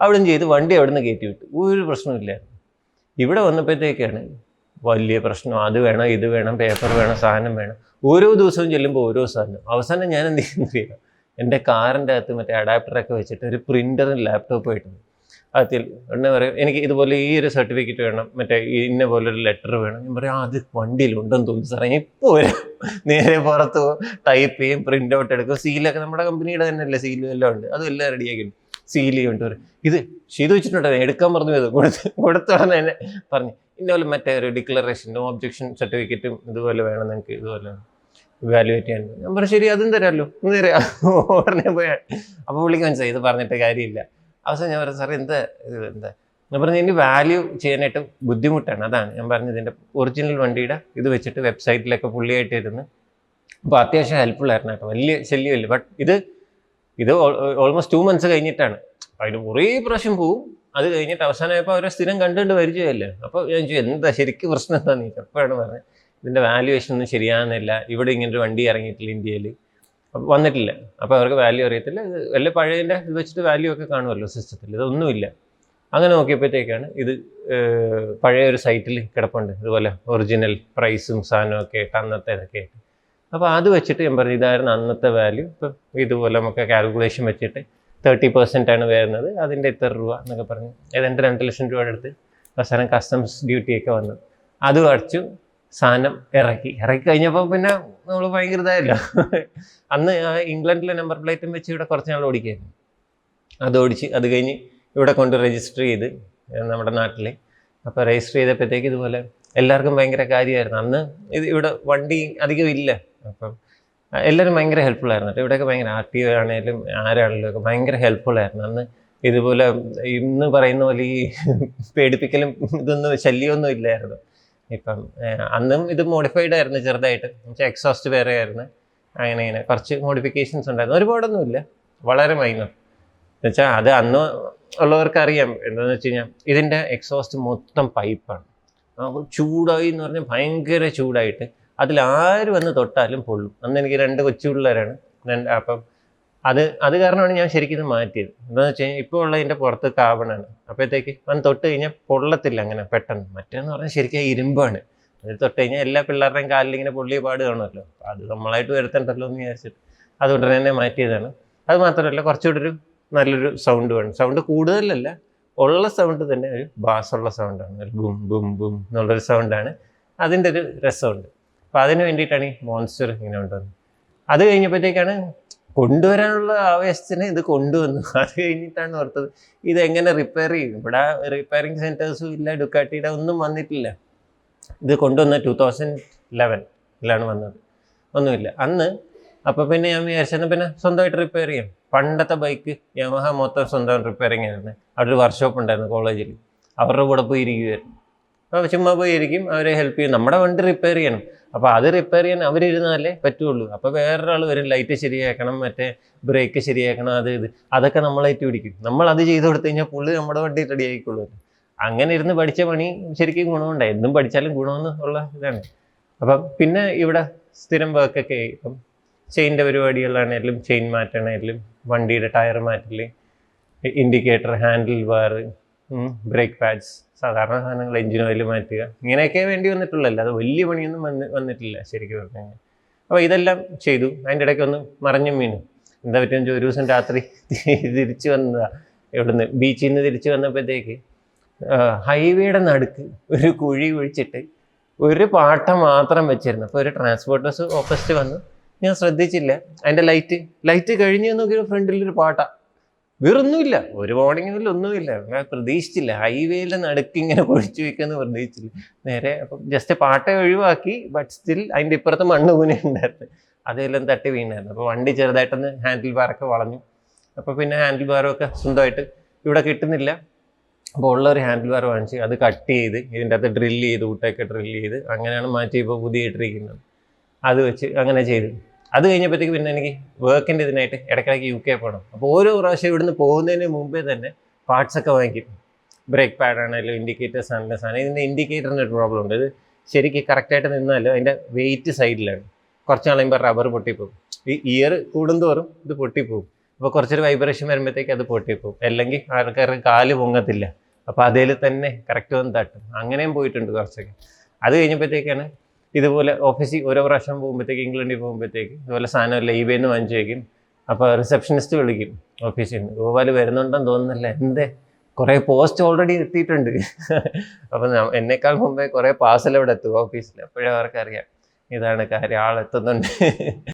അവിടെ ചെയ്ത് വണ്ടി അവിടെ നിന്ന് കയറ്റി വിട്ടു. ഒരു പ്രശ്നമില്ലായിരുന്നു ഇവിടെ വന്നപ്പോഴത്തേക്കാണ് വലിയ പ്രശ്നം. അത് വേണം ഇത് വേണം പേപ്പർ വേണം സാധനം വേണം. ഓരോ ദിവസവും ചെല്ലുമ്പോൾ ഓരോ സാധനം. അവസാനം ഞാൻ എന്ത് ചെയ്യുന്നില്ല എന്റെ കാറിന്റെ അകത്ത് മറ്റേ അഡാപ്റ്ററൊക്കെ വെച്ചിട്ട് ഒരു പ്രിന്ററും ലാപ്ടോപ്പും ആയിട്ടുണ്ട് അതിൽ ഉടനെ പറയും എനിക്ക് ഇതുപോലെ ഈ ഒരു സർട്ടിഫിക്കറ്റ് വേണം മറ്റേ ഇന്ന ഒരു ലെറ്റർ വേണം. ഞാൻ പറയും അത് വണ്ടിയിലുണ്ടെന്ന് തോന്നുന്നു സാറേ. ഇപ്പോൾ വരും നേരെ പുറത്ത് ടൈപ്പ് ചെയ്യും പ്രിന്റ് ഔട്ട് എടുക്കും. സീലൊക്കെ നമ്മുടെ കമ്പനിയുടെ തന്നെ അല്ലേ? സീലും എല്ലാം ഉണ്ട്. അതും എല്ലാം റെഡിയാക്കിയിട്ടുണ്ട് സീൽ ചെയ്യുന്നുണ്ട് പറയും ഇത് ചെയ്ത് വെച്ചിട്ടുണ്ടോ? എടുക്കാൻ പറഞ്ഞു പോയത് കൊടുത്ത് കൊടുത്ത തന്നെ പറഞ്ഞു. ഇന്നപോലെ മറ്റേ ഒരു ഡിക്ലറേഷനും ഒബ്ജക്ഷൻ സർട്ടിഫിക്കറ്റും ഇതുപോലെ വേണം നിങ്ങൾക്ക് ഇതുപോലെ വാലുവേറ്റ് ചെയ്യാൻ. ഞാൻ പറഞ്ഞു ശരി അതും തരാമല്ലോ. തരാം. ഉടനെ പോയാൽ അപ്പോൾ പുള്ളിക്ക് മനസ്സിലായി ഇത് പറഞ്ഞിട്ട് കാര്യമില്ല. അവസാനം ഞാൻ പറഞ്ഞു സാറേ എന്താ ഇത്? എന്താ? ഞാൻ പറഞ്ഞു ഇതിന് വാല്യൂ ചെയ്യാനായിട്ട് ബുദ്ധിമുട്ടാണ്. അതാണ് ഞാൻ പറഞ്ഞത്. ഇതിന്റെ ഒറിജിനൽ വണ്ടിയുടെ ഇത് വെച്ചിട്ട് വെബ്സൈറ്റിലൊക്കെ പുള്ളിയായിട്ട് ഇരുന്ന് അപ്പോൾ അത്യാവശ്യം ഹെൽപ്ഫുൾ ആയിരുന്നു കേട്ടോ. വലിയ ശല്യമില്ല. ബട്ട് ഇത് ഇത് ഓൾമോസ്റ്റ് ടു മന്ത്സ് കഴിഞ്ഞിട്ടാണ്. അപ്പോൾ അതിന് കുറേ പ്രാവശ്യം പോവും. അത് കഴിഞ്ഞിട്ട് അവസാനമായപ്പോൾ അവരെ സ്ഥിരം കണ്ടുകൊണ്ട് പരിചയമല്ലേ അപ്പോൾ ഞാൻ ചോദിച്ചു എന്താ ശരിക്കും പ്രശ്നം എന്താണെന്ന് ചോദിച്ചു അപ്പോഴാണ് പറഞ്ഞത്. ഇതിന്റെ വാല്യുവേഷൻ ഒന്നും ശരിയാകുന്നില്ല ഇവിടെ ഇങ്ങനെ ഒരു വണ്ടി ഇറങ്ങിയിട്ടില്ല ഇന്ത്യയിൽ വന്നിട്ടില്ല. അപ്പോൾ അവർക്ക് വാല്യൂ അറിയത്തില്ല. ഇത് വല്ല പഴയതിന്റെ ഇത് വെച്ചിട്ട് വാല്യൂ ഒക്കെ കാണുമല്ലോ സിസ്റ്റത്തിൽ ഇതൊന്നുമില്ല അങ്ങനെ നോക്കിയപ്പോഴത്തേക്കാണ് ഇത് പഴയ ഒരു സൈറ്റിൽ കിടപ്പുണ്ട്. ഇതുപോലെ ഒറിജിനൽ പ്രൈസും സാധനവും ഒക്കെ ആയിട്ട് അന്നത്തെ ഇതൊക്കെ ആയിട്ട്. അപ്പോൾ അത് വെച്ചിട്ട് ഞാൻ പറഞ്ഞു ഇതായിരുന്നു അന്നത്തെ വാല്യൂ ഇപ്പം ഇതുപോലെ നമുക്ക് കാൽക്കുലേഷൻ വെച്ചിട്ട് തേർട്ടി പെർസെന്റ് ആണ് വരുന്നത്. അതിന്റെ ഇത്ര രൂപ എന്നൊക്കെ പറഞ്ഞു ഏതാണ്ട് രണ്ട് ലക്ഷം രൂപയുടെ അടുത്ത് അവസാനം കസ്റ്റംസ് ഡ്യൂട്ടിയൊക്കെ വന്നു. അതും അടച്ചു. സാധനം ഇറക്കി. ഇറക്കി കഴിഞ്ഞപ്പോൾ പിന്നെ നമ്മൾ ഭയങ്കര ഇതായല്ലോ. അന്ന് ഇംഗ്ലണ്ടിലെ നമ്പർ പ്ലേറ്റും വെച്ച് ഇവിടെ കുറച്ച് നാൾ ഓടിക്കായിരുന്നു. അത് ഓടിച്ച് അത് കഴിഞ്ഞ് ഇവിടെ കൊണ്ട് രജിസ്റ്റർ ചെയ്ത് നമ്മുടെ നാട്ടിൽ അപ്പോൾ രജിസ്റ്റർ ചെയ്തപ്പോഴത്തേക്ക് ഇതുപോലെ എല്ലാവർക്കും ഭയങ്കര കാര്യമായിരുന്നു. അന്ന് ഇത് ഇവിടെ വണ്ടി അധികം ഇല്ല. അപ്പം എല്ലാവരും ഭയങ്കര ഹെൽപ്ഫുൾ ആയിരുന്നു കേട്ടോ. ഇവിടെയൊക്കെ ഭയങ്കര ആർ ടി ഒ ആണെങ്കിലും ആരാണെങ്കിലും ഒക്കെ ഭയങ്കര ഹെൽപ്ഫുൾ ആയിരുന്നു. അന്ന് ഇതുപോലെ ഇന്ന് പറയുന്ന പോലെ ഈ പേടിപ്പിക്കലും ഇതൊന്നും ശല്യമൊന്നും ഇല്ലായിരുന്നു. ഇപ്പം അന്നും ഇത് മോഡിഫൈഡ് ആയിരുന്നു ചെറുതായിട്ട്. എന്നുവെച്ചാൽ എക്സോസ്റ്റ് വേറെ ആയിരുന്നു. അങ്ങനെ ഇങ്ങനെ കുറച്ച് മോഡിഫിക്കേഷൻസ് ഉണ്ടായിരുന്നു. ഒരുപാടൊന്നുമില്ല. വളരെ മൈനർ എന്നുവെച്ചാൽ അത് അന്ന് ഉള്ളവർക്ക് അറിയാം എന്താണെന്ന് വെച്ച് കഴിഞ്ഞാൽ ഇതിന്റെ എക്സോസ്റ്റ് മൊത്തം പൈപ്പാണ് അപ്പോൾ ചൂടായി എന്ന് പറഞ്ഞാൽ ഭയങ്കര ചൂടായിട്ട്. അതിൽ ആര് വന്ന് തൊട്ടാലും പൊള്ളും. അന്ന് എനിക്ക് രണ്ട് കൊച്ചു പിള്ളേരാണ് രണ്ട് അപ്പം അത് അത് കാരണമാണ് ഞാൻ ശരിക്കും ഇത് മാറ്റിയത്. എന്താണെന്ന് വെച്ച് കഴിഞ്ഞാൽ ഇപ്പോൾ ഉള്ള ഇതിന്റെ പുറത്ത് കാർബണാണ് അപ്പോഴത്തേക്ക് വന്ന് തൊട്ട് കഴിഞ്ഞാൽ പൊള്ളത്തില്ല അങ്ങനെ പെട്ടെന്ന്. മറ്റേന്ന് പറഞ്ഞാൽ ശരിക്കും ഇരുമ്പാണ്. അത് തൊട്ട് കഴിഞ്ഞാൽ എല്ലാ പിള്ളേരുടെയും കാലിൽ ഇങ്ങനെ പൊള്ളിയ പാട് കാണുമല്ലോ. അത് നമ്മളായിട്ട് വരുത്തണ്ടല്ലോ എന്ന് വിചാരിച്ചിട്ട് അതുകൊണ്ട് തന്നെ മാറ്റിയതാണ്. അത് മാത്രമല്ല കുറച്ചുകൂടി ഒരു നല്ലൊരു സൗണ്ട് വേണം. സൗണ്ട് കൂടുതലല്ല ഉള്ള സൗണ്ട് തന്നെ ഒരു ബാസുള്ള സൗണ്ടാണ് ഒരു ബും ബും ബും എന്നുള്ളൊരു സൗണ്ടാണ് അതിന്റെ ഒരു രസമുണ്ട്. അപ്പോൾ അതിന് വേണ്ടിയിട്ടാണ് ഈ മോൺസ്റ്റർ ഇങ്ങനെ കൊണ്ടുവന്നത് അത് കഴിഞ്ഞപ്പോഴത്തേക്കാണ് കൊണ്ടുവരാനുള്ള ആവേശത്തിന് ഇത് കൊണ്ടുവന്നു. അത് കഴിഞ്ഞിട്ടാണ് ഓർത്തത്. ഇത് എങ്ങനെ റിപ്പയർ ചെയ്യും? ഇവിടെ റിപ്പയറിംഗ് സെന്റേഴ്സും ഇല്ല ഡുക്കാട്ടിയുടെ ഒന്നും വന്നിട്ടില്ല. ഇത് കൊണ്ടുവന്ന ടൂ തൗസൻഡ് ലെവനിലാണ് വന്നത്. ഒന്നുമില്ല. അന്ന് അപ്പോൾ പിന്നെ ഞാൻ വിചാരിച്ചാൽ പിന്നെ സ്വന്തമായിട്ട് റിപ്പയർ ചെയ്യാം. പണ്ടത്തെ ബൈക്ക് യമഹ മൊത്തം സ്വന്തം റിപ്പയറിങ് ആയിരുന്നു. അവിടെ ഒരു വർക്ക്ഷോപ്പ് ഉണ്ടായിരുന്നു കോളേജിൽ അവരുടെ കൂടെ പോയി ഇരിക്കുമായിരുന്നു ചുമ്മാ പോയിരിക്കും അവരെ ഹെൽപ്പ് ചെയ്യും. നമ്മുടെ വണ്ടി റിപ്പയർ ചെയ്യണം. അപ്പോൾ അത് റിപ്പയർ ചെയ്യാൻ അവരിരുന്നാലേ പറ്റുള്ളൂ. അപ്പോൾ വേറൊരാൾ വരും ലൈറ്റ് ശരിയാക്കണം മറ്റേ ബ്രേക്ക് ശരിയാക്കണം അത് ഇത്. അതൊക്കെ നമ്മളായിട്ട് പിടിക്കും നമ്മൾ അത് ചെയ്ത് കൊടുത്തു കഴിഞ്ഞാൽ പുള്ളി നമ്മുടെ വണ്ടി റെഡി ആയിക്കൊള്ളൂ. അങ്ങനെ ഇരുന്ന് പഠിച്ച പണി ശരിക്കും ഗുണമുണ്ട്. എന്തും പഠിച്ചാലും ഗുണമെന്ന് ഉള്ള ഇതാണ്. അപ്പം പിന്നെ ഇവിടെ സ്ഥിരം വർക്കൊക്കെ ഇപ്പം ചെയിന്റെ പരിപാടികളാണെങ്കിലും ചെയിൻ മാറ്റണേലും വണ്ടിയുടെ tyre മാറ്റൽ indicator handle bar brake pads സാധാരണ സാധനങ്ങൾ എഞ്ചിൻ ഓയിൽ മാറ്റുക. ഇങ്ങനെയൊക്കെ വേണ്ടി വന്നിട്ടുള്ളല്ലോ അത് വലിയ പണിയൊന്നും വന്ന് വന്നിട്ടില്ല ശരിക്കും പറഞ്ഞു കഴിഞ്ഞാൽ അപ്പോൾ ഇതെല്ലാം ചെയ്തു. അതിന്റെ ഇടയ്ക്ക് ഒന്ന് മറഞ്ഞു വീണു. എന്താ പറ്റുമെന്ന് ഒരു ദിവസം രാത്രി തിരിച്ചു വന്നതാ. ഇവിടുന്ന് ബീച്ചിൽ നിന്ന് തിരിച്ചു വന്നപ്പോഴത്തേക്ക് ഹൈവേയുടെ നടുക്ക് ഒരു കുഴി കുഴിച്ചിട്ട് ഒരു പാട്ട മാത്രം വെച്ചിരുന്നു. അപ്പോൾ ഒരു ട്രാൻസ്പോർട്ട് ബസ് ഓപ്പോസിറ്റ് വന്നു. ഞാൻ ശ്രദ്ധിച്ചില്ല. അതിന്റെ ലൈറ്റ് ലൈറ്റ് കഴിഞ്ഞ് നോക്കിയ ഫ്രണ്ടിൽ ഒരു പാട്ട. വേറൊന്നുമില്ല. ഒരു വാർണിംഗും ഒന്നുമില്ല. ഞാൻ പ്രതീക്ഷിച്ചില്ല. ഹൈവേയിലെ നടുക്ക് ഇങ്ങനെ ഒഴിച്ചു വെക്കുമെന്ന് പ്രതീക്ഷിച്ചില്ല. നേരെ അപ്പം ജസ്റ്റ് പാട്ട ഒഴിവാക്കി ബട്ട് സ്റ്റിൽ അതിന്റെ ഇപ്പുറത്ത് മണ്ണ് കൂനെ ഉണ്ടായിരുന്നു. അതെല്ലാം തട്ടി വീണായിരുന്നു. അപ്പോൾ വണ്ടി ചെറുതായിട്ടൊന്ന് ഹാൻഡിൽ ബാറൊക്കെ വളഞ്ഞു. അപ്പോൾ പിന്നെ ഹാൻഡിൽ ബാറൊക്കെ സ്വന്തമായിട്ട് ഇവിടെ കിട്ടുന്നില്ല. അപ്പോൾ ഉള്ളൊരു ഹാൻഡിൽ ബാർ വാങ്ങിച്ച് അത് കട്ട് ചെയ്ത് ഇതിന്റെ അകത്ത് ഡ്രില്ല് ചെയ്ത് ഊട്ടൊക്കെ ഡ്രില്ല് ചെയ്ത് അങ്ങനെയാണ് മാറ്റി ഇപ്പോൾ പുതിയ ഇട്ടിരിക്കുന്നത് അത് വെച്ച് അങ്ങനെ ചെയ്തു. അത് കഴിഞ്ഞപ്പോഴത്തേക്ക് പിന്നെ എനിക്ക് വർക്കിന്റെ ഇതിനായിട്ട് ഇടയ്ക്കിടയ്ക്ക് യു കെ പോകണം അപ്പോൾ ഓരോ പ്രാവശ്യം ഇവിടുന്ന് പോകുന്നതിന് മുമ്പേ തന്നെ പാർട്സ് ഒക്കെ വാങ്ങിക്കും. ബ്രേക്ക് പാഡ് ആണെങ്കിലും ഇൻഡിക്കേറ്റേഴ്സ് ആണെങ്കിലും സാധനം. ഇതിന്റെ ഇൻഡിക്കേറ്ററിന്റെ ഒരു പ്രോബ്ലം ഉണ്ട്. ഇത് ശരിക്കും കറക്റ്റായിട്ട് നിന്നാലും അതിന്റെ വെയിറ്റ് സൈഡിലാണ് കുറച്ച് നാൾ കഴിയുമ്പോൾ റബ്ബർ പൊട്ടിപ്പോകും ഈ ഇയർ കൂടുന്തോറും ഇത് പൊട്ടിപ്പോകും അപ്പോൾ കുറച്ചൊരു വൈബ്രേഷൻ വരുമ്പോഴത്തേക്ക് അത് പൊട്ടിപ്പോകും അല്ലെങ്കിൽ ആൾക്കാർക്ക് കാൽ പൊങ്ങത്തില്ല. അപ്പോൾ അതിൽ തന്നെ കറക്റ്റ് വന്ന് തട്ടും. അങ്ങനെയും പോയിട്ടുണ്ട് കുറച്ചൊക്കെ. അത് കഴിഞ്ഞപ്പോഴത്തേക്കാണ് ഇതുപോലെ ഓഫീസിൽ ഓരോ പ്രാവശ്യം പോകുമ്പോഴത്തേക്ക് ഇംഗ്ലണ്ടിൽ പോകുമ്പോഴത്തേക്ക് ഇതുപോലെ സാധനം ലൈബിൽ നിന്ന് വാങ്ങിച്ചു വയ്ക്കും അപ്പോൾ റിസപ്ഷനിസ്റ്റ് വിളിക്കും ഓഫീസിൽ നിന്ന് ഗോപാൽ വരുന്നുണ്ടെന്ന് തോന്നുന്നില്ല? എന്തേ? കുറേ പോസ്റ്റ് ഓൾറെഡി എത്തിയിട്ടുണ്ട്. അപ്പം എന്നേക്കാൾ മുമ്പേ കുറേ പാഴ്സൽ ഇവിടെ എത്തും ഓഫീസിൽ അപ്പോഴേ അവർക്കറിയാം ഇതാണ് കാര്യം. ആളെത്തുന്നുണ്ട്.